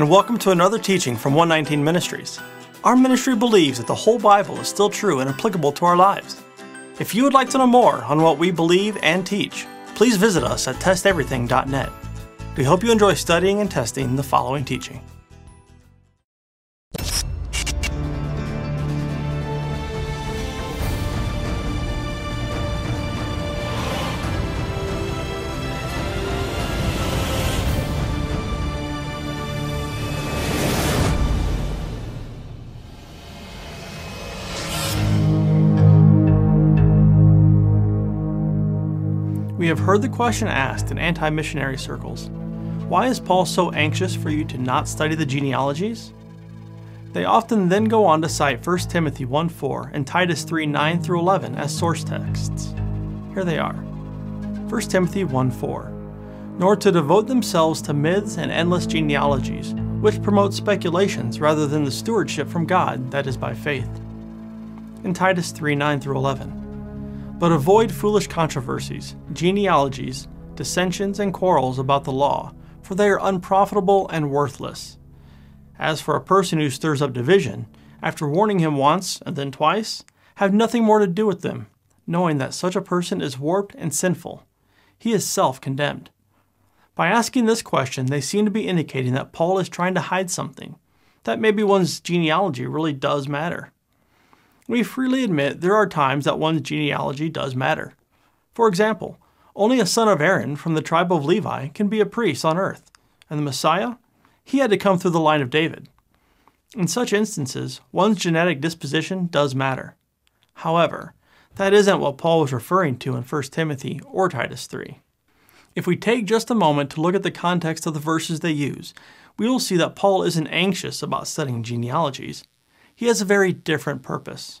and welcome to another teaching from 119 Ministries. Our ministry believes that the whole Bible is still true and applicable to our lives. If you would like to know more on what we believe and teach, please visit us at testeverything.net. We hope you enjoy studying and testing the following teaching. We have heard the question asked in anti missionary circles why is Paul so anxious for you to not study the genealogies? They often then go on to cite 1 Timothy 1 4 and Titus 3 9 through 11 as source texts. Here they are 1 Timothy 1 4 Nor to devote themselves to myths and endless genealogies, which promote speculations rather than the stewardship from God that is by faith. In Titus 3 9 through 11 but avoid foolish controversies, genealogies, dissensions, and quarrels about the law, for they are unprofitable and worthless. As for a person who stirs up division, after warning him once and then twice, have nothing more to do with them, knowing that such a person is warped and sinful. He is self condemned. By asking this question, they seem to be indicating that Paul is trying to hide something, that maybe one's genealogy really does matter. We freely admit there are times that one's genealogy does matter. For example, only a son of Aaron from the tribe of Levi can be a priest on earth, and the Messiah? He had to come through the line of David. In such instances, one's genetic disposition does matter. However, that isn't what Paul was referring to in 1 Timothy or Titus 3. If we take just a moment to look at the context of the verses they use, we will see that Paul isn't anxious about studying genealogies he has a very different purpose.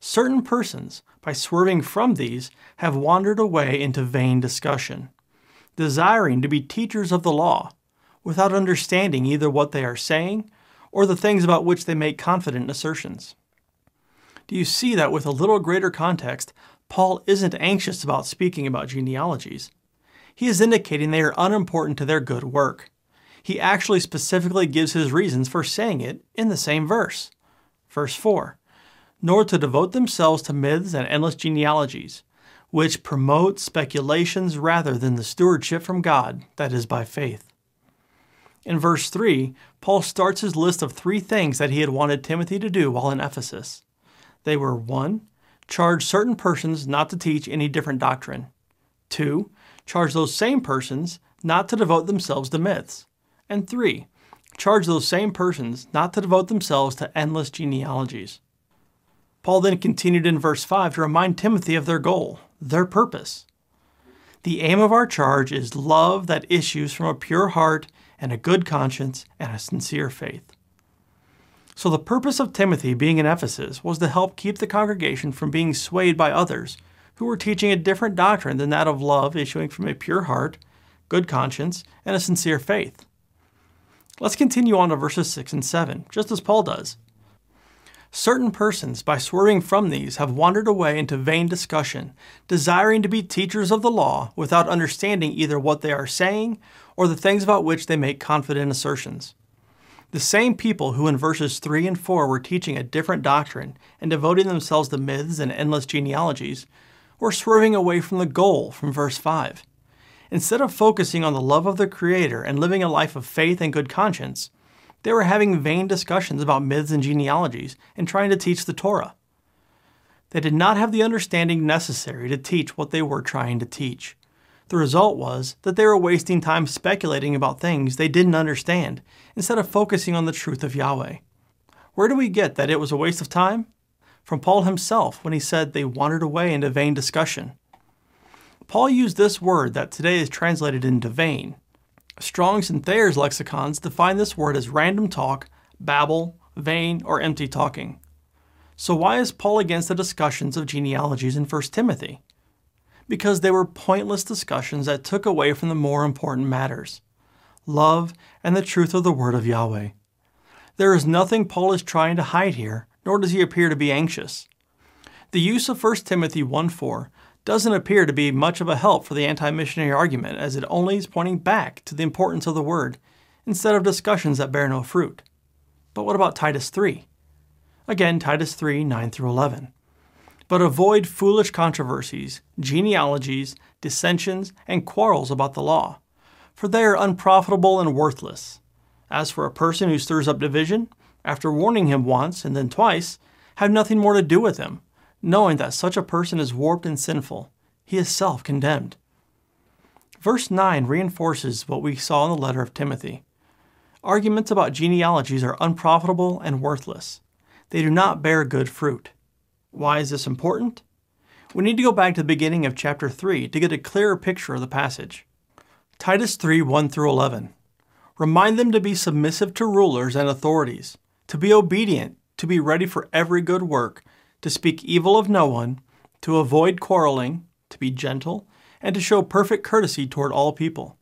Certain persons, by swerving from these, have wandered away into vain discussion, desiring to be teachers of the law, without understanding either what they are saying or the things about which they make confident assertions. Do you see that with a little greater context, Paul isn't anxious about speaking about genealogies? He is indicating they are unimportant to their good work. He actually specifically gives his reasons for saying it in the same verse. Verse 4 nor to devote themselves to myths and endless genealogies, which promote speculations rather than the stewardship from God that is by faith. In verse 3, Paul starts his list of three things that he had wanted Timothy to do while in Ephesus. They were 1. Charge certain persons not to teach any different doctrine. 2. Charge those same persons not to devote themselves to myths. And 3. Charge those same persons not to devote themselves to endless genealogies. Paul then continued in verse 5 to remind Timothy of their goal, their purpose. The aim of our charge is love that issues from a pure heart and a good conscience and a sincere faith. So, the purpose of Timothy being in Ephesus was to help keep the congregation from being swayed by others who were teaching a different doctrine than that of love issuing from a pure heart, good conscience, and a sincere faith. Let's continue on to verses 6 and 7, just as Paul does. Certain persons, by swerving from these, have wandered away into vain discussion, desiring to be teachers of the law without understanding either what they are saying or the things about which they make confident assertions. The same people who in verses 3 and 4 were teaching a different doctrine and devoting themselves to myths and endless genealogies were swerving away from the goal from verse 5. Instead of focusing on the love of the Creator and living a life of faith and good conscience, they were having vain discussions about myths and genealogies and trying to teach the Torah. They did not have the understanding necessary to teach what they were trying to teach. The result was that they were wasting time speculating about things they didn't understand instead of focusing on the truth of Yahweh. Where do we get that it was a waste of time? From Paul himself when he said they wandered away into vain discussion. Paul used this word that today is translated into vain Strong's and Thayer's lexicons define this word as random talk, babble, vain, or empty talking. So, why is Paul against the discussions of genealogies in 1 Timothy? Because they were pointless discussions that took away from the more important matters love and the truth of the Word of Yahweh. There is nothing Paul is trying to hide here, nor does he appear to be anxious. The use of 1 Timothy 1 4 doesn't appear to be much of a help for the anti missionary argument, as it only is pointing back to the importance of the Word instead of discussions that bear no fruit. But what about Titus 3? Again, Titus 3 9 through 11. But avoid foolish controversies, genealogies, dissensions, and quarrels about the law, for they are unprofitable and worthless. As for a person who stirs up division, after warning him once and then twice, have nothing more to do with him, knowing that such a person is warped and sinful. He is self condemned. Verse 9 reinforces what we saw in the letter of Timothy. Arguments about genealogies are unprofitable and worthless they do not bear good fruit. Why is this important? We need to go back to the beginning of chapter 3 to get a clearer picture of the passage. Titus 3 1 through 11. Remind them to be submissive to rulers and authorities, to be obedient, to be ready for every good work, to speak evil of no one, to avoid quarreling, to be gentle, and to show perfect courtesy toward all people.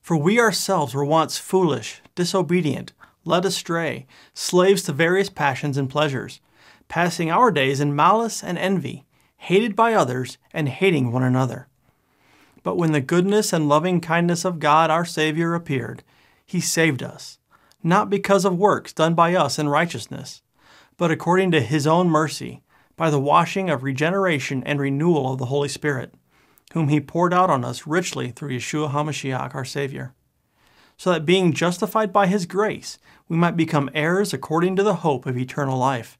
For we ourselves were once foolish, disobedient, led astray, slaves to various passions and pleasures, passing our days in malice and envy, hated by others and hating one another. But when the goodness and loving kindness of God our Savior appeared, he saved us, not because of works done by us in righteousness, but according to his own mercy, by the washing of regeneration and renewal of the Holy Spirit, whom he poured out on us richly through Yeshua HaMashiach our Savior so that being justified by his grace, we might become heirs according to the hope of eternal life.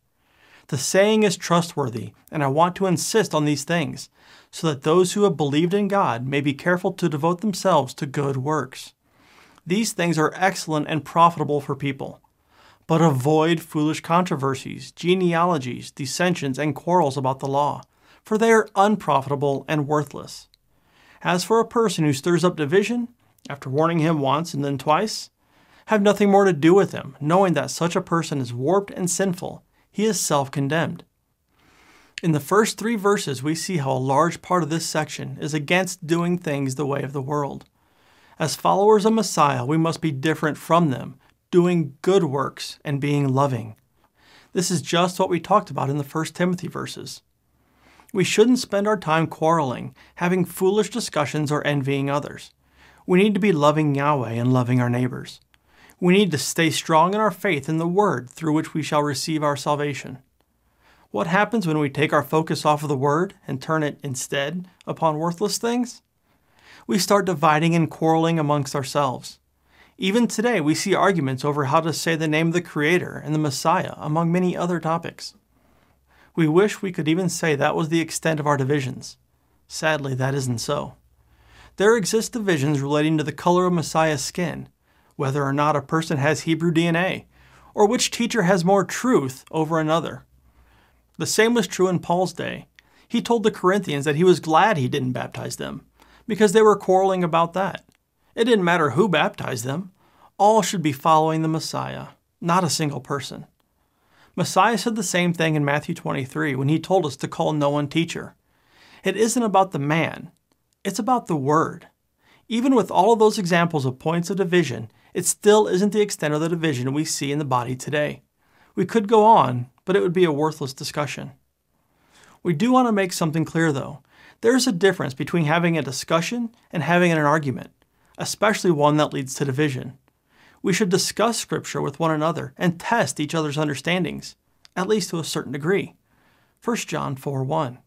The saying is trustworthy, and I want to insist on these things, so that those who have believed in God may be careful to devote themselves to good works. These things are excellent and profitable for people. But avoid foolish controversies, genealogies, dissensions, and quarrels about the law, for they are unprofitable and worthless. As for a person who stirs up division, after warning him once and then twice, have nothing more to do with him, knowing that such a person is warped and sinful. He is self condemned. In the first three verses, we see how a large part of this section is against doing things the way of the world. As followers of Messiah, we must be different from them, doing good works and being loving. This is just what we talked about in the first Timothy verses. We shouldn't spend our time quarreling, having foolish discussions, or envying others. We need to be loving Yahweh and loving our neighbors. We need to stay strong in our faith in the Word through which we shall receive our salvation. What happens when we take our focus off of the Word and turn it instead upon worthless things? We start dividing and quarreling amongst ourselves. Even today, we see arguments over how to say the name of the Creator and the Messiah, among many other topics. We wish we could even say that was the extent of our divisions. Sadly, that isn't so there exist divisions relating to the color of Messiah's skin, whether or not a person has Hebrew DNA, or which teacher has more truth over another. The same was true in Paul's day. He told the Corinthians that he was glad he didn't baptize them, because they were quarreling about that. It didn't matter who baptized them, all should be following the Messiah, not a single person. Messiah said the same thing in Matthew 23 when he told us to call no one teacher. It isn't about the man, it's about the Word. Even with all of those examples of points of division, it still isn't the extent of the division we see in the body today. We could go on, but it would be a worthless discussion. We do want to make something clear, though. There's a difference between having a discussion and having an argument, especially one that leads to division. We should discuss Scripture with one another and test each other's understandings, at least to a certain degree. 1 John 4 1.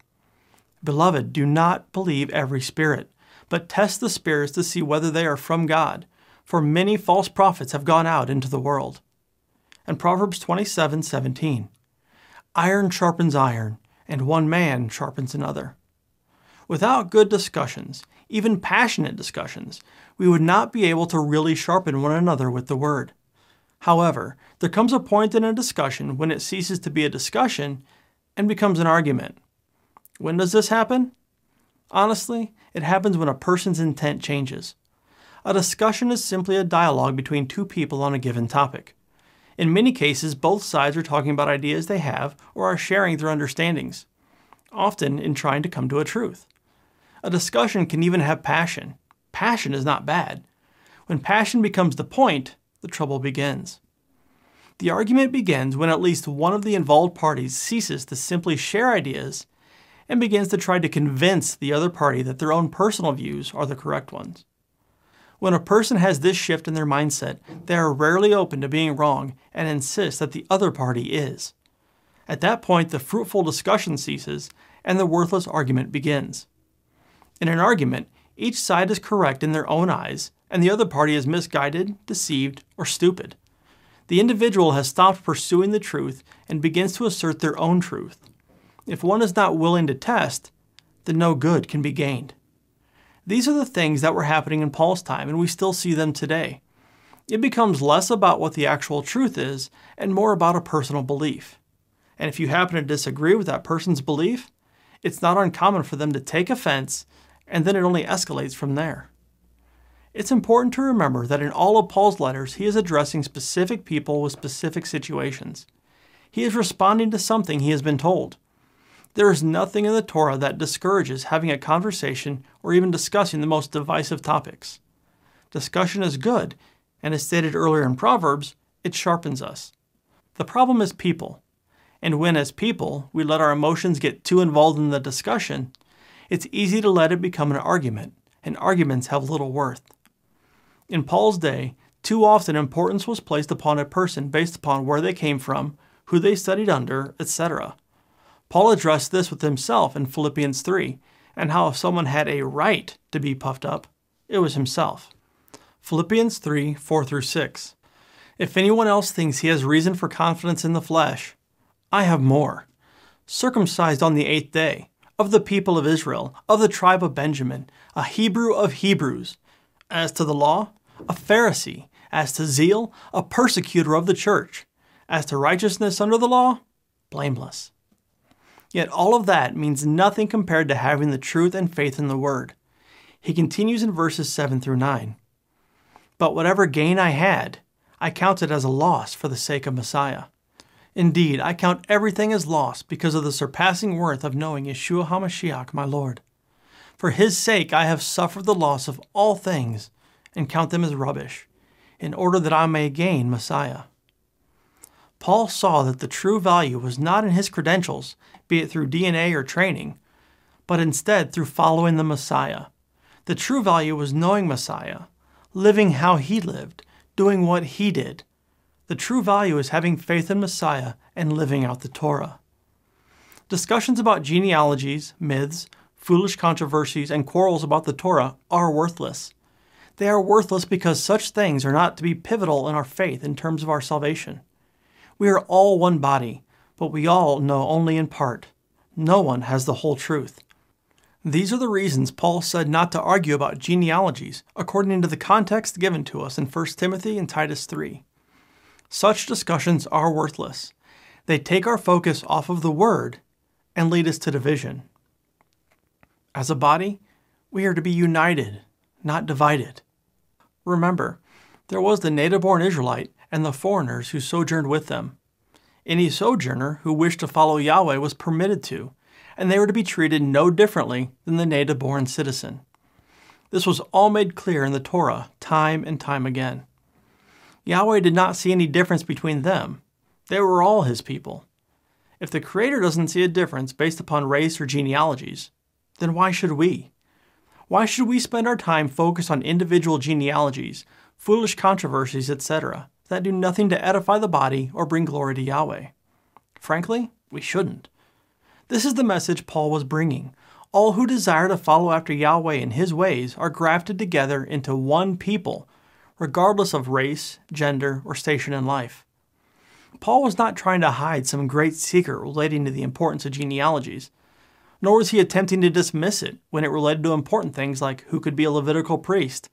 Beloved, do not believe every spirit, but test the spirits to see whether they are from God, for many false prophets have gone out into the world. And Proverbs 27 17. Iron sharpens iron, and one man sharpens another. Without good discussions, even passionate discussions, we would not be able to really sharpen one another with the word. However, there comes a point in a discussion when it ceases to be a discussion and becomes an argument. When does this happen? Honestly, it happens when a person's intent changes. A discussion is simply a dialogue between two people on a given topic. In many cases, both sides are talking about ideas they have or are sharing their understandings, often in trying to come to a truth. A discussion can even have passion. Passion is not bad. When passion becomes the point, the trouble begins. The argument begins when at least one of the involved parties ceases to simply share ideas and begins to try to convince the other party that their own personal views are the correct ones. When a person has this shift in their mindset, they are rarely open to being wrong and insist that the other party is. At that point, the fruitful discussion ceases and the worthless argument begins. In an argument, each side is correct in their own eyes, and the other party is misguided, deceived, or stupid the individual has stopped pursuing the truth and begins to assert their own truth. If one is not willing to test, then no good can be gained. These are the things that were happening in Paul's time, and we still see them today. It becomes less about what the actual truth is and more about a personal belief. And if you happen to disagree with that person's belief, it's not uncommon for them to take offense, and then it only escalates from there. It's important to remember that in all of Paul's letters, he is addressing specific people with specific situations. He is responding to something he has been told. There is nothing in the Torah that discourages having a conversation or even discussing the most divisive topics. Discussion is good, and as stated earlier in Proverbs, it sharpens us. The problem is people. And when, as people, we let our emotions get too involved in the discussion, it's easy to let it become an argument, and arguments have little worth. In Paul's day, too often importance was placed upon a person based upon where they came from, who they studied under, etc. Paul addressed this with himself in Philippians 3, and how if someone had a right to be puffed up, it was himself. Philippians 3 4 through 6. If anyone else thinks he has reason for confidence in the flesh, I have more. Circumcised on the eighth day, of the people of Israel, of the tribe of Benjamin, a Hebrew of Hebrews. As to the law, a Pharisee, as to zeal, a persecutor of the church, as to righteousness under the law, blameless. Yet all of that means nothing compared to having the truth and faith in the Word. He continues in verses 7 through 9. But whatever gain I had, I counted as a loss for the sake of Messiah. Indeed, I count everything as loss because of the surpassing worth of knowing Yeshua HaMashiach, my Lord. For his sake I have suffered the loss of all things and count them as rubbish, in order that I may gain Messiah. Paul saw that the true value was not in his credentials, be it through DNA or training, but instead through following the Messiah. The true value was knowing Messiah, living how he lived, doing what he did. The true value is having faith in Messiah and living out the Torah. Discussions about genealogies, myths, foolish controversies, and quarrels about the Torah are worthless. They are worthless because such things are not to be pivotal in our faith in terms of our salvation. We are all one body, but we all know only in part. No one has the whole truth. These are the reasons Paul said not to argue about genealogies according to the context given to us in 1 Timothy and Titus 3. Such discussions are worthless. They take our focus off of the Word and lead us to division. As a body, we are to be united, not divided. Remember, there was the native born Israelite and the foreigners who sojourned with them. Any sojourner who wished to follow Yahweh was permitted to, and they were to be treated no differently than the native born citizen. This was all made clear in the Torah time and time again. Yahweh did not see any difference between them. They were all his people. If the Creator doesn't see a difference based upon race or genealogies, then why should we? Why should we spend our time focused on individual genealogies, foolish controversies, etc., that do nothing to edify the body or bring glory to Yahweh? Frankly, we shouldn't. This is the message Paul was bringing. All who desire to follow after Yahweh in his ways are grafted together into one people, regardless of race, gender, or station in life. Paul was not trying to hide some great secret relating to the importance of genealogies nor was he attempting to dismiss it when it related to important things like who could be a Levitical priest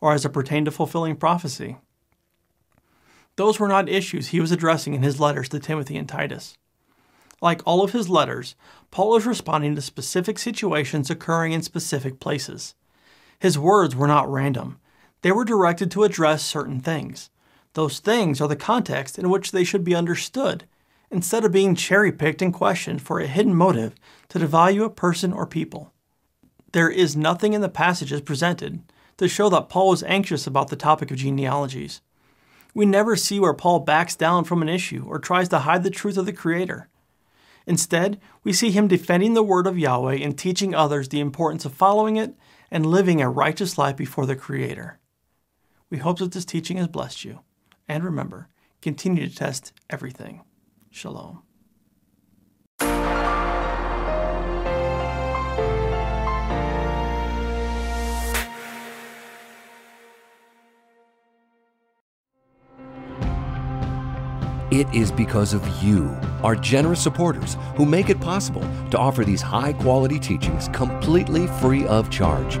or as it pertained to fulfilling prophecy. Those were not issues he was addressing in his letters to Timothy and Titus. Like all of his letters, Paul is responding to specific situations occurring in specific places. His words were not random, they were directed to address certain things. Those things are the context in which they should be understood, instead of being cherry picked and questioned for a hidden motive to devalue a person or people. There is nothing in the passages presented to show that Paul was anxious about the topic of genealogies. We never see where Paul backs down from an issue or tries to hide the truth of the Creator. Instead, we see him defending the word of Yahweh and teaching others the importance of following it and living a righteous life before the Creator. We hope that this teaching has blessed you. And remember, continue to test everything. Shalom. It is because of you, our generous supporters, who make it possible to offer these high quality teachings completely free of charge.